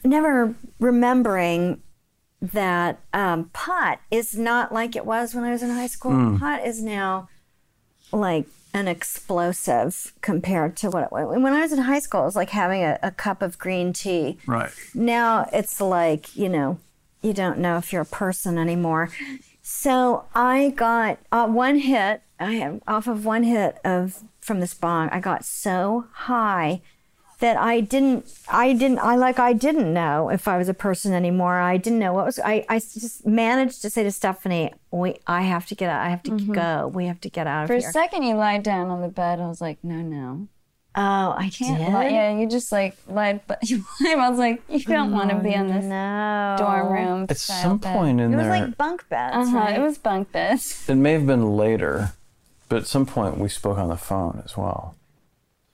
never remembering that um, pot is not like it was when I was in high school. Pot is now like an explosive compared to what it was. When I was in high school, it was like having a, a cup of green tea. Right. Now it's like, you know, you don't know if you're a person anymore. So I got uh, one hit. I am off of one hit of from this bong. I got so high that I didn't. I didn't. I like. I didn't know if I was a person anymore. I didn't know what was. I. I just managed to say to Stephanie, "We. I have to get out. I have to go. We have to get out of here. For a second, you lied down on the bed. I was like, no, no. oh, I Can't did. lie. Yeah, you just like lied, but you lied. I was like, you don't want to be in this No. dorm room. At style some bed. point in It was there, like bunk beds. Uh-huh, right? It was bunk beds. it may have been later, but at some point we spoke on the phone as well.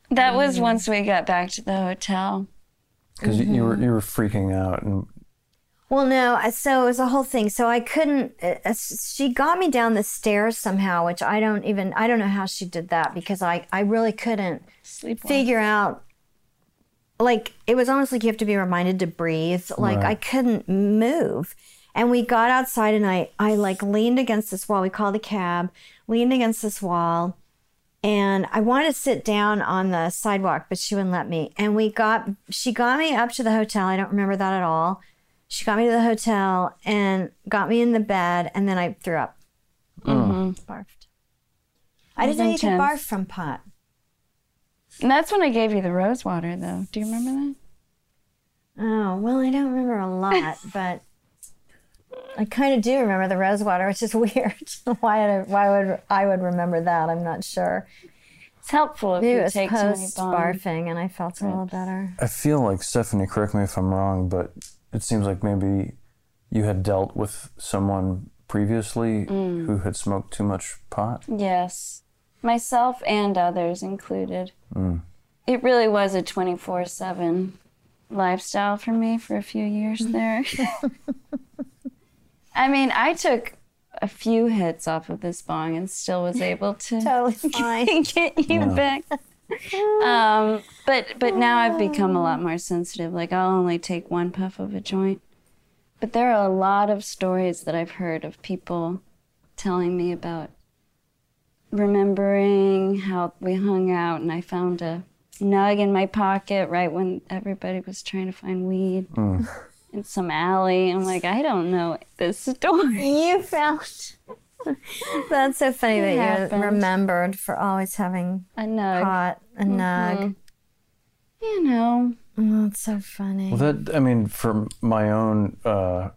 That was once we got back to the hotel. Because you were you were freaking out, and Well, no. So it was a whole thing. So I couldn't. uh, uh, She got me down the stairs somehow, which I don't even. I don't know how she did that because I I really couldn't Sleep. figure out. Like it was almost like you have to be reminded to breathe. Like I couldn't move. And we got outside, and I I like leaned against this wall. We called a cab. Leaned against this wall, and I wanted to sit down on the sidewalk, but she wouldn't let me. And we got she got me up to the hotel. I don't remember that at all. She got me to the hotel and got me in the bed, and then I threw up. Mm-hmm. Mm-hmm. Barfed. I didn't know you could barf from pot. And that's when I gave you the rose water, though. Do you remember that? Oh well, I don't remember a lot, but I kind of do remember the rose water, which is weird. why would I, why would I would remember that? I'm not sure. It's helpful if Maybe you it was take too many post barfing, and I felt a little better. I feel like Stephanie. Correct me if I'm wrong, but it seems like maybe you had dealt with someone previously mm. who had smoked too much pot. Yes, myself and others included. Mm. It really was a 24 7 lifestyle for me for a few years there. I mean, I took a few hits off of this bong and still was able to Totally fine. get you back. Um, but but now I've become a lot more sensitive. Like I'll only take one puff of a joint. But there are a lot of stories that I've heard of people telling me about remembering how we hung out and I found a nug in my pocket right when everybody was trying to find weed in some alley. I'm like, I don't know this story. You found. That's so funny that you happened. remembered for always having A nug. pot, a nug. You know. Oh, it's so funny. Well, that I mean, for my own uh,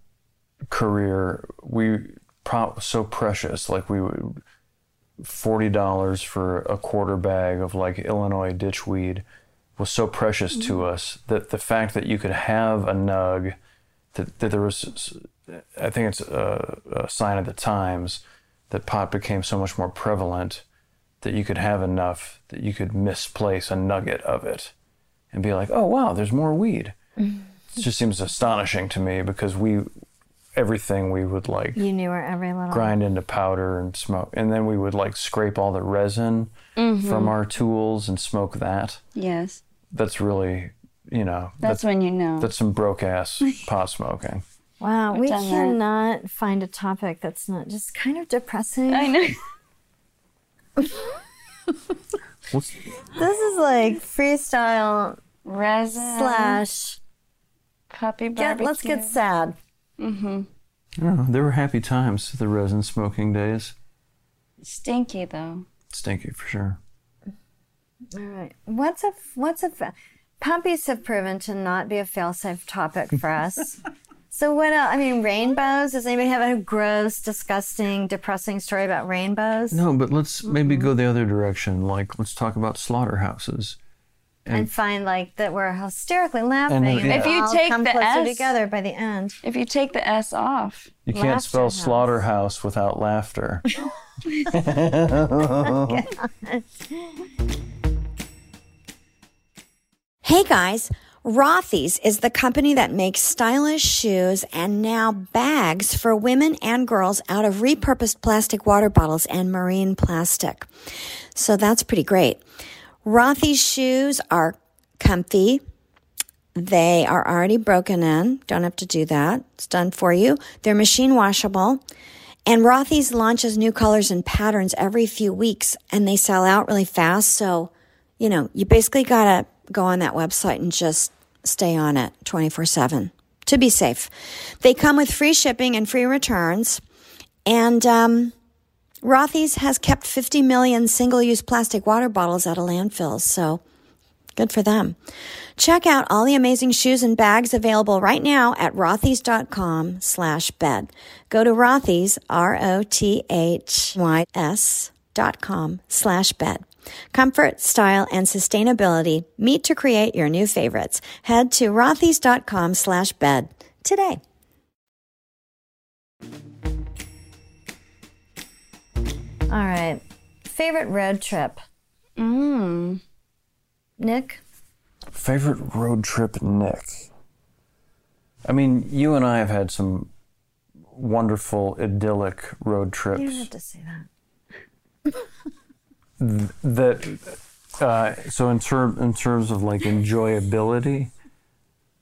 career, we pro- so precious. Like we would forty dollars for a quarter bag of like Illinois ditchweed was so precious to us that the fact that you could have a nug, that, that there was, I think it's a, a sign of the times that pot became so much more prevalent that you could have enough that you could misplace a nugget of it and be like, oh wow, there's more weed. Mm-hmm. It just seems astonishing to me because we, everything we would like you knew where every little. grind into powder and smoke, and then we would like scrape all the resin mm-hmm. from our tools and smoke that. Yes. That's really, you know, That's, that's when you know. that's some broke ass pot smoking. Wow, we done that. cannot find a topic that's not just kind of depressing. I know. What's, This is like freestyle Resin. slash. Puppy Get, let's get sad. Mm-hmm. Oh, know. There were happy times, the resin smoking days. Stinky though. Stinky for sure. All right. What's a what's a fa- puppies have proven to not be a fail-safe topic for us. so what else? I mean, rainbows. Does anybody have a gross, disgusting, depressing story about rainbows? No, but let's maybe go the other direction. Like, let's talk about slaughterhouses. and find like that we're hysterically laughing. And, yeah. if If you you all take come the closer S- together by the end. If you take the S off. You can't spell house. slaughterhouse without laughter. Oh Hey guys, Rothy's is the company that makes stylish shoes and now bags for women and girls out of repurposed plastic water bottles and marine plastic. So that's pretty great. Rothy's shoes are comfy, They are already broken in. Don't have to do that. It's done for you. They're machine washable. And Rothy's launches new colors and patterns every few weeks and they sell out really fast. So, you know, you basically got to go on that website and just stay on it 24 7 to be safe. They come with free shipping and free returns. And, um, Rothy's has kept 50 million single use plastic water bottles out of landfills. So, Good for them. Check out all the amazing shoes and bags available right now at rothys.com slash bed. Go to rothys, R-O-T-H-Y-S dot com slash bed. Comfort, style, and sustainability meet to create your new favorites. Head to rothys.com slash bed today. All right. Favorite road trip? Mm. Nick? Favorite road trip, Nick? I mean, you and I have had some wonderful, idyllic road trips. You don't have to say that. that uh, so in term in terms of like enjoyability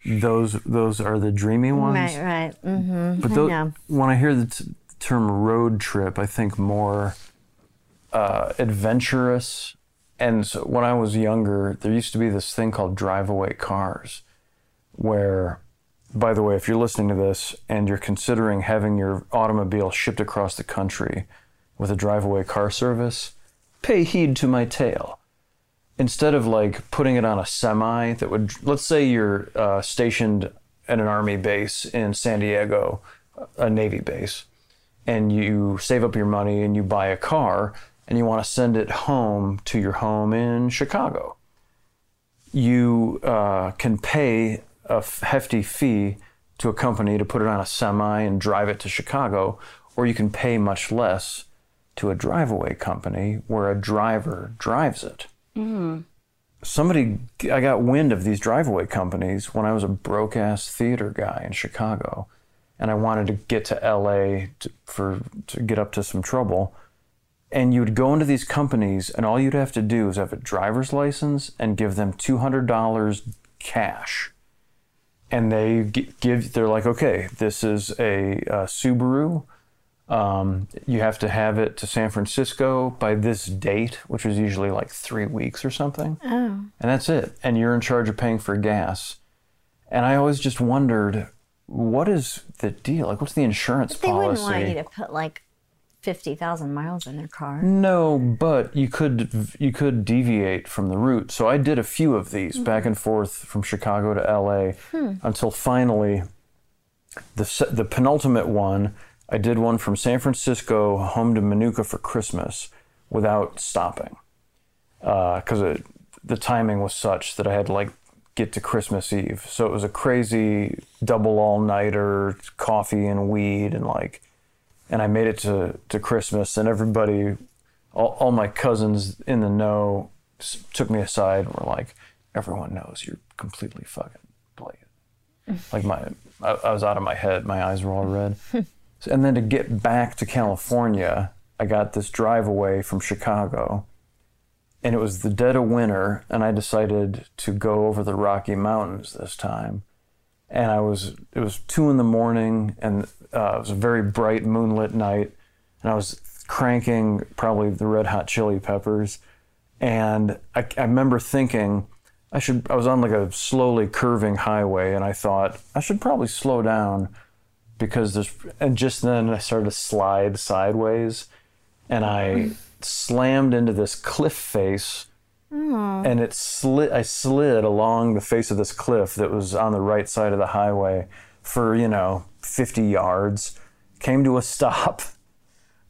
those those are the dreamy ones Right, right. Mm-hmm. but I tho- know. when i hear the t- term road trip i think more uh, adventurous and so when i was younger there used to be this thing called drive away cars where by the way if you're listening to this and you're considering having your automobile shipped across the country with a drive away car service pay heed to my tale. Instead of like putting it on a semi that would let's say you're uh, stationed at an army base in san diego a navy base and you save up your money and you buy a car and you want to send it home to your home in chicago you uh, can pay a hefty fee to a company to put it on a semi and drive it to Chicago, or you can pay much less to a drive away company where a driver drives it. Somebody, I got wind of these drive away companies when I was a broke ass theater guy in Chicago, and I wanted to get to LA to, for to get up to some trouble and you'd go into these companies and all you'd have to do is have a driver's license and give them $200 cash and they give they're like okay this is a, uh subaru um, you have to have it to san francisco by this date which is usually like three weeks or something Oh. and that's it and you're in charge of paying for gas and i always just wondered what is the deal like what's the insurance They policy They wouldn't want you to put like 50,000 miles in their car. No, but you could you could deviate from the route. So I did a few of these back and forth from Chicago to LA until finally the the penultimate one. I did one from San Francisco home to Minooka for Christmas without stopping uh, because the timing was such that I had to like get to Christmas Eve. So it was a crazy double all nighter, coffee and weed and like and I made it to, to Christmas, and everybody, all, all my cousins in the know, took me aside and were like, "Everyone knows you're completely fucking playing." like my, I, I was out of my head. My eyes were all red. And then to get back to California, I got this drive away from Chicago, and it was the dead of winter, and I decided to go over the Rocky Mountains this time. And I was it was two in the morning, and uh, it was a very bright moonlit night, and I was cranking probably the Red Hot Chili Peppers, and I, I remember thinking I should I was on like a slowly curving highway, and I thought I should probably slow down because there's and just then I started to slide sideways, and I mm. slammed into this cliff face and it slid i slid along the face of this cliff that was on the right side of the highway for you know 50 yards came to a stop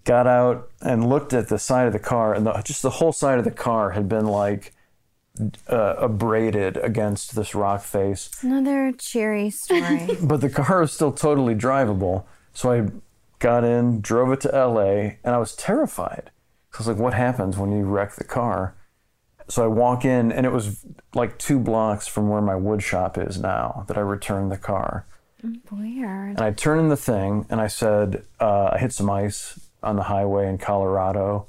got out and looked at the side of the car and the, just the whole side of the car had been like uh, abraded against this rock face Another cheery story. but the car is still totally drivable. So I got in, drove it to LA, and I was terrified. I was like, what happens when you wreck the car? So I walk in, and it was like two blocks from where my wood shop is now that I returned the car. Weird. And I turned in the thing, and I said, uh, I hit some ice on the highway in Colorado.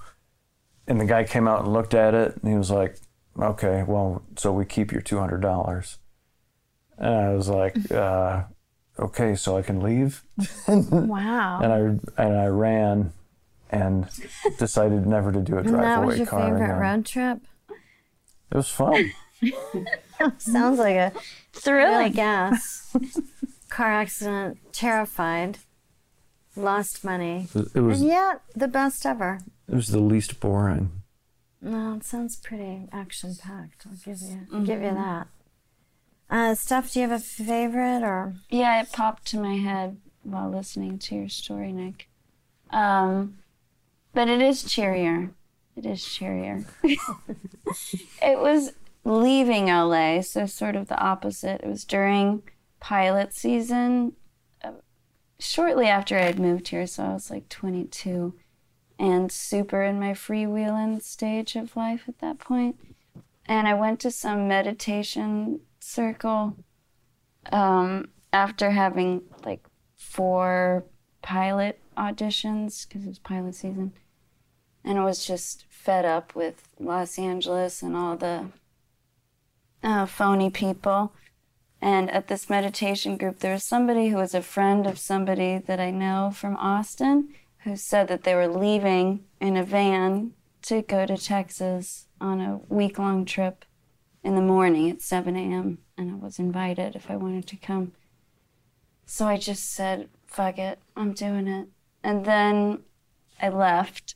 And the guy came out and looked at it, and he was like, okay, well, so we keep your $200. And I was like, uh, okay, so I can leave. Wow. And I and I ran and decided never to do a and drive that was your car favorite again. road trip? It was fun. Sounds like a Thrilling. really gas. Car accident, terrified, lost money. It was And yet, the best ever. it was the least boring. No, it sounds pretty action packed. I'll give you I'll give you that. Uh, Steph, do you have a favorite or? Yeah, it popped to my head while listening to your story, Nick. Um, but it is cheerier. It is cheerier. it was leaving LA, so sort of the opposite. It was during pilot season, uh, shortly after I had moved here, so I was like 22 and super in my freewheeling stage of life at that point. And I went to some meditation circle um, after having like four pilot auditions because it was pilot season. And I was just fed up with Los Angeles and all the uh, phony people. And at this meditation group, there was somebody who was a friend of somebody that I know from Austin who said that they were leaving in a van to go to Texas on a week long trip in the morning at 7 a.m. And I was invited if I wanted to come. So I just said, fuck it, I'm doing it. And then I left,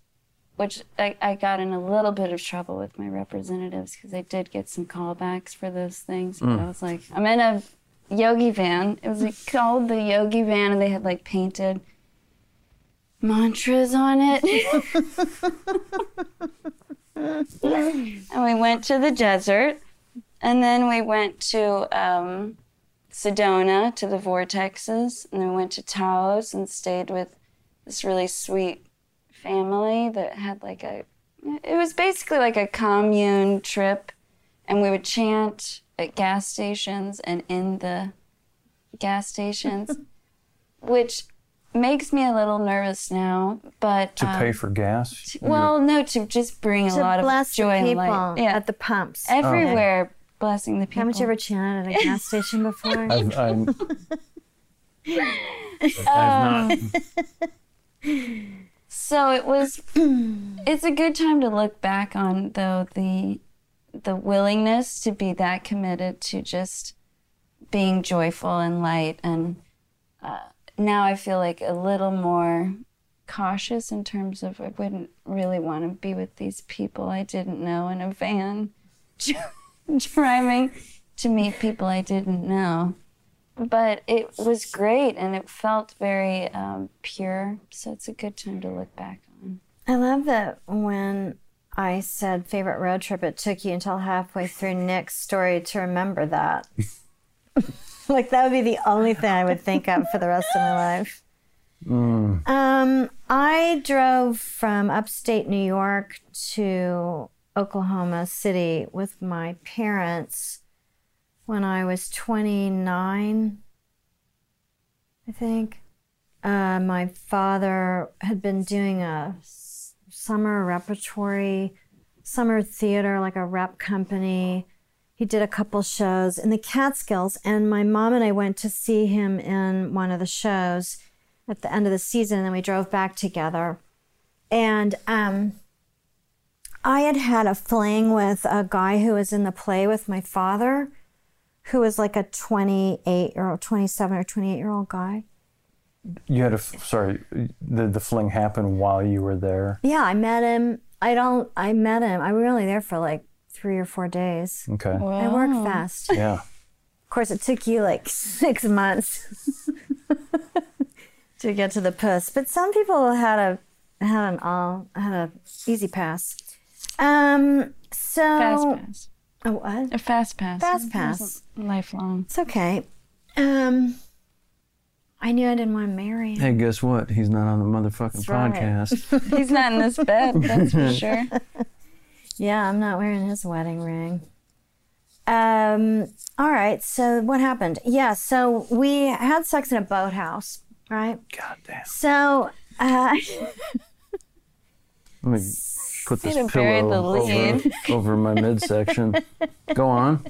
which I, I got in a little bit of trouble with my representatives because I did get some callbacks for those things. But I mm. was like, I'm in a yogi van. It was like called the yogi van, and they had like painted mantras on it. and we went to the desert, and then we went to um, Sedona to the vortexes, and then we went to Taos and stayed with this really sweet family that had like a. It was basically like a commune trip, and we would chant at gas stations and in the gas stations, which makes me a little nervous now. But To um, pay for gas? well, no, to just bring a lot bless of joy the and light. Yeah, at the pumps. everywhere, blessing the people. Haven't you ever chanted at a gas station before? I've, I'm, Um, So it was. it's a good time to look back on, though the the willingness to be that committed to just being joyful and light, and uh, now I feel like a little more cautious in terms of I wouldn't really want to be with these people I didn't know in a van, driving to meet people I didn't know but it was great and it felt very um, pure. So it's a good time to look back on. I love that when I said favorite road trip, it took you until halfway through Nick's story to remember that. like that would be the only thing I would think of for the rest of my life. Um, I drove from upstate New York to Oklahoma City with my parents when I was 29, I think. Uh, my father had been doing a s- summer repertory, summer theater, like a rep company. He did a couple shows in the Catskills, and my mom and I went to see him in one of the shows at the end of the season, and then we drove back together. And um, I had had a fling with a guy who was in the play with my father, who was like a 28 year old, 27 or 28 year old guy. you had a sorry, did the fling happen while you were there? Yeah, I met him. I don't, I met him. I was only there for like three or four days. Okay. I work fast. Yeah. Of course, it took you like six months to get to the puss, but some people had a had an all had a easy pass. Um, so Fast pass. Oh, what? A fast pass. Fast pass. Lifelong. It's okay. Um, I knew I didn't want to marry him. Hey, guess what? He's not on the motherfucking That's right. podcast. He's not in this bed, that's for sure. Yeah, I'm not wearing his wedding ring. Um, all right, so what happened? Yeah, so we had sex in a boathouse, right? God damn. So, uh, Let me put this Way to bury pillow the over, lead. over my midsection. Go on.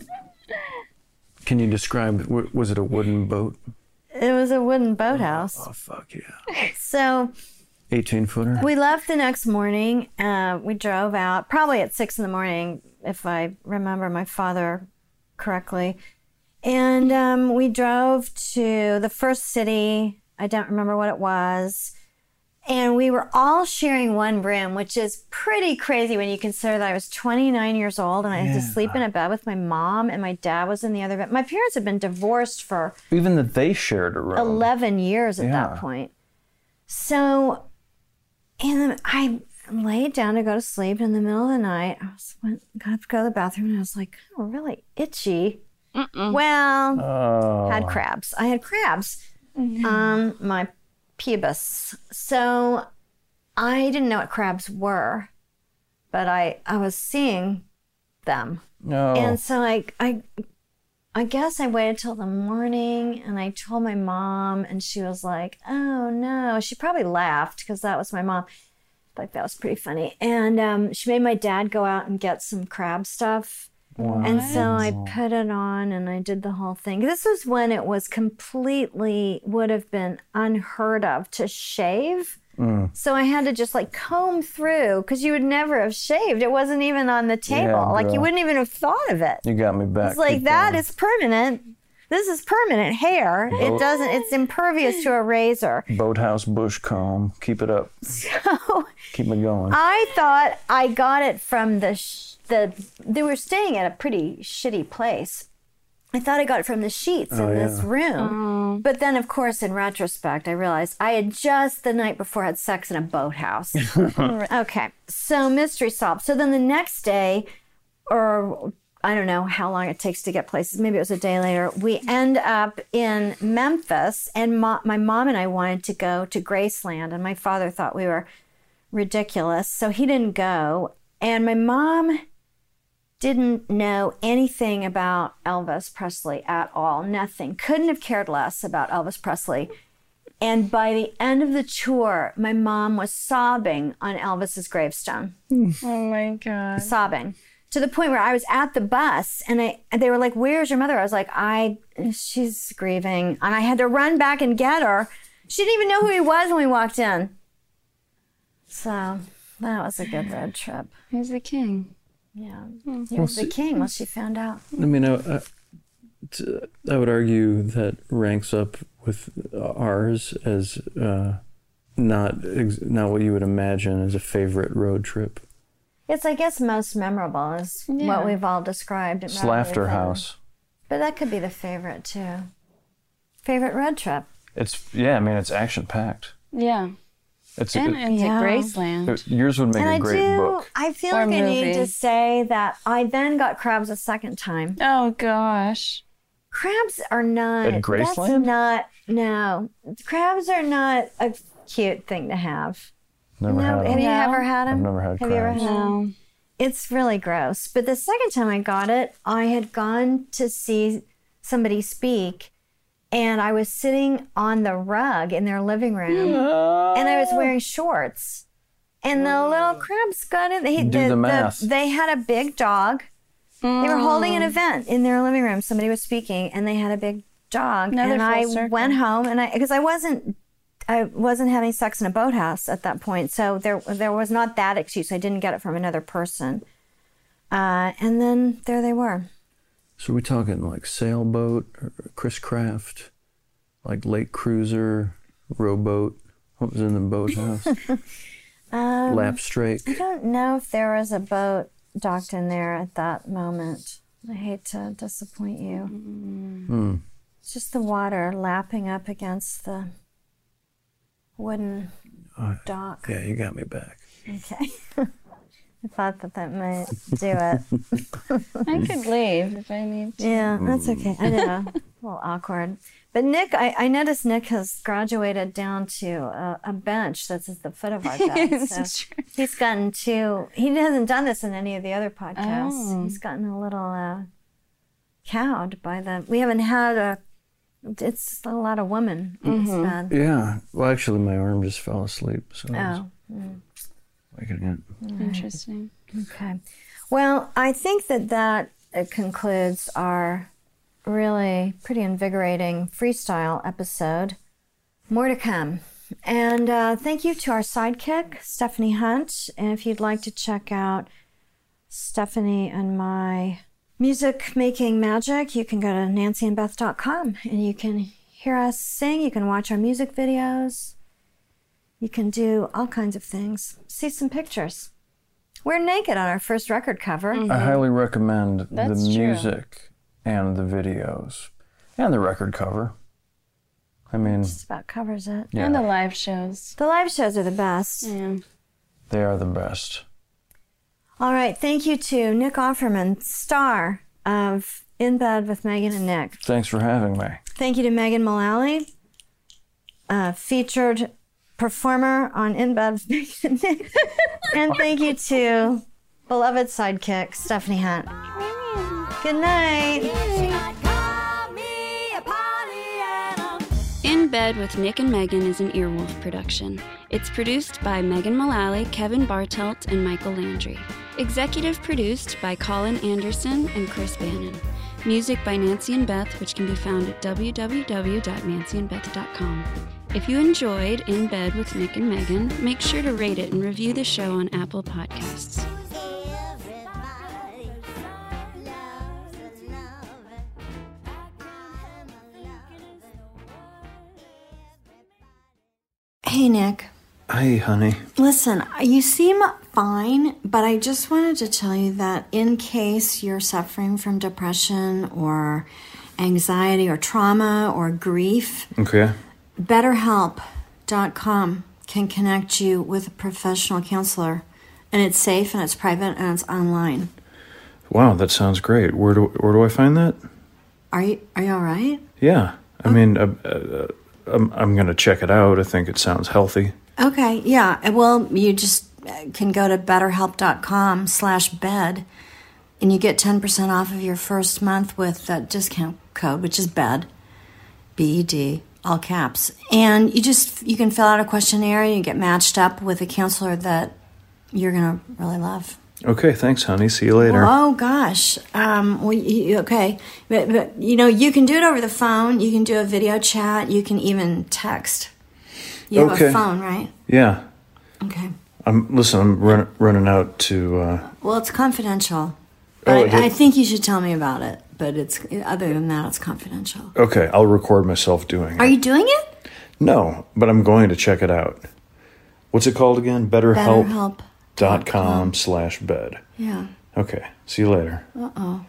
Can you describe? w- Was it a wooden boat? It was a wooden boathouse. Oh fuck yeah! So Eighteen footer. we left the next morning. Uh, we drove out probably at six in the morning, if I remember my father correctly. And um, we drove to the first city. I don't remember what it was. And we were all sharing one room, which is pretty crazy when you consider that I was 29 years old and I had to sleep in a bed with my mom and my dad was in the other bed. My parents had been divorced for Even that they shared a room. 11 years at Yeah. that point. So, and then I laid down to go to sleep in the middle of the night. I was went, got up to go to the bathroom and I was like, oh, really itchy. Well, Oh. had crabs. I had crabs mm-hmm. on my pubis. So I didn't know what crabs were, but I, I was seeing them. No. And so I, I, I guess I waited till the morning and I told my mom, and she was like, "Oh no!" She probably laughed because that was my mom. Like that was pretty funny. And um, she made my dad go out and get some crab stuff. And so I put it on and I did the whole thing. This was when it was completely would have been unheard of to shave. Mm. So I had to just like comb through because you would never have shaved. It wasn't even on the table. Yeah, like you wouldn't even have thought of it. you got me back. It's like that is permanent. This is permanent hair. It doesn't. It's impervious to a razor. boathouse bush comb. Keep it up. So Keep it going. I thought I got it from the sh- the. They were staying at a pretty shitty place. I thought I got it from the sheets oh, in this room. Oh. But then, of course, in retrospect, I realized I had just the night before had sex in a boathouse. okay, so mystery solved. So then the next day, or I don't know how long it takes to get places. Maybe it was a day later. We end up in Memphis, and mo- my mom and I wanted to go to Graceland, and my father thought we were ridiculous, so he didn't go. And my mom didn't know anything about Elvis Presley at all. Nothing. Couldn't have cared less about Elvis Presley. And by the end of the tour, my mom was sobbing on Elvis's gravestone hmm. Oh my god. sobbing to the point where I was at the bus and I and they were like, "Where's your mother?" I was like, "I she's grieving." And I had to run back and get her. She didn't even know who he was when we walked in. So, that was a good road trip. He's the king. Yeah. He was the king once she found out. I mean, I would argue that ranks up with ours as uh, not ex- not what you would imagine as a favorite road trip. It's I guess most memorable is Yeah. what we've all described. It It's Laughter than- House. But that could be the favorite too. Favorite road trip. It's yeah. I mean, it's action packed. Yeah. It's And it- into Yeah. Graceland. yours would make And a I great do. book. I feel Or like I need to say that I then got crabs a second time. Oh gosh. Crabs are not. At That's Graceland? not. No, crabs are not a cute thing to have. Never no, had have them. you No. ever had them? I've never had Have you ever crabs. had 'em? No. It's really gross. But the second time I got it, I had gone to see somebody speak, and I was sitting on the rug in their living room, and I was wearing shorts. And the little crabs got in. They, Do the math. they had a big dog. They were holding an event in their living room. Somebody was speaking, and they had a big dog. Another and I circle. went home, and I because I wasn't I wasn't having sex in a boathouse at that point, so there there was not that excuse. I didn't get it from another person. Uh, and then there they were. So we talking like sailboat, or Chris Craft, like lake cruiser, rowboat. What was in the boathouse? Um, Lapstrake. I don't know if there was a boat docked in there at that moment. I hate to disappoint you. Hmm. It's just the water lapping up against the wooden dock. Yeah, you got me back. Okay. I thought that that might do it. I could leave if I need to. Yeah, that's okay. I know. a little awkward. But Nick, I, I noticed Nick has graduated down to a, a bench that's at the foot of our bed. So true. he's gotten to, he hasn't done this in any of the other podcasts. Oh. He's gotten a little uh, cowed by the, we haven't had a, it's a lot of women in this bed. Yeah. Well, actually, my arm just fell asleep, so I was Waking up. Interesting. okay. Well, I think that that uh, concludes our really pretty invigorating freestyle episode. More to come. And uh, thank you to our sidekick, Stephanie Hunt. And if you'd like to check out Stephanie and my music making magic, you can go to nancyandbeth.com and you can hear us sing. You can watch our music videos. You can do all kinds of things. See some pictures. We're naked on our first record cover. I highly recommend That's the true. music and the videos and the record cover. I mean, Just about covers it. yeah, And the live shows. The live shows are the best. Yeah. they are the best. All right. Thank you to Nick Offerman, star of In Bed with Megan and Nick. Thanks for having me. Thank you to Megan Mullally, uh, featured performer on In Bed with Megan and Nick. and thank you to beloved sidekick, Stephanie Hunt. Good night. Call me a Pollyanna. In Bed with Nick and Megan is an Earwolf production. It's produced by Megan Mullally, Kevin Bartelt, and Michael Landry. Executive produced by Colin Anderson and Chris Bannon. Music by Nancy and Beth, which can be found at www.nancyandbeth.com. If you enjoyed In Bed with Nick and Megan, make sure to rate it and review the show on Apple Podcasts. Everybody loves a lover. Hey, Nick. Hey, honey. Listen, you seem fine, but I just wanted to tell you that in case you're suffering from depression or anxiety or trauma or grief, Okay. BetterHelp.com can connect you with a professional counselor. And it's safe and it's private and it's online. Wow, that sounds great. Where do where do I find that? Are you are you all right? Yeah. I mean, uh, uh, I'm I'm gonna check it out. I think it sounds healthy. Okay, yeah. Well, you just uh, can go to betterhelp.com slash bed and you get 10% off of your first month with that discount code, which is bed, B-E-D, all caps. And you just, you can fill out a questionnaire and you get matched up with a counselor that you're to really love. Okay, thanks, honey. See you later. Oh gosh. Um, well, you, okay, but, but you know you can do it over the phone. You can do a video chat. You can even text. You have Okay. a phone, right? Yeah. Okay. I'm listen. I'm run, running out to. Uh, Well, it's confidential. But Oh, I, I think you should tell me about it. But it's other than that, it's confidential. okay, I'll record myself doing it. Are you doing it? No, but I'm going to check it out. What's it called again? BetterHelp.com BetterHelp. slash bed. Yeah. Okay. See you later. Uh oh.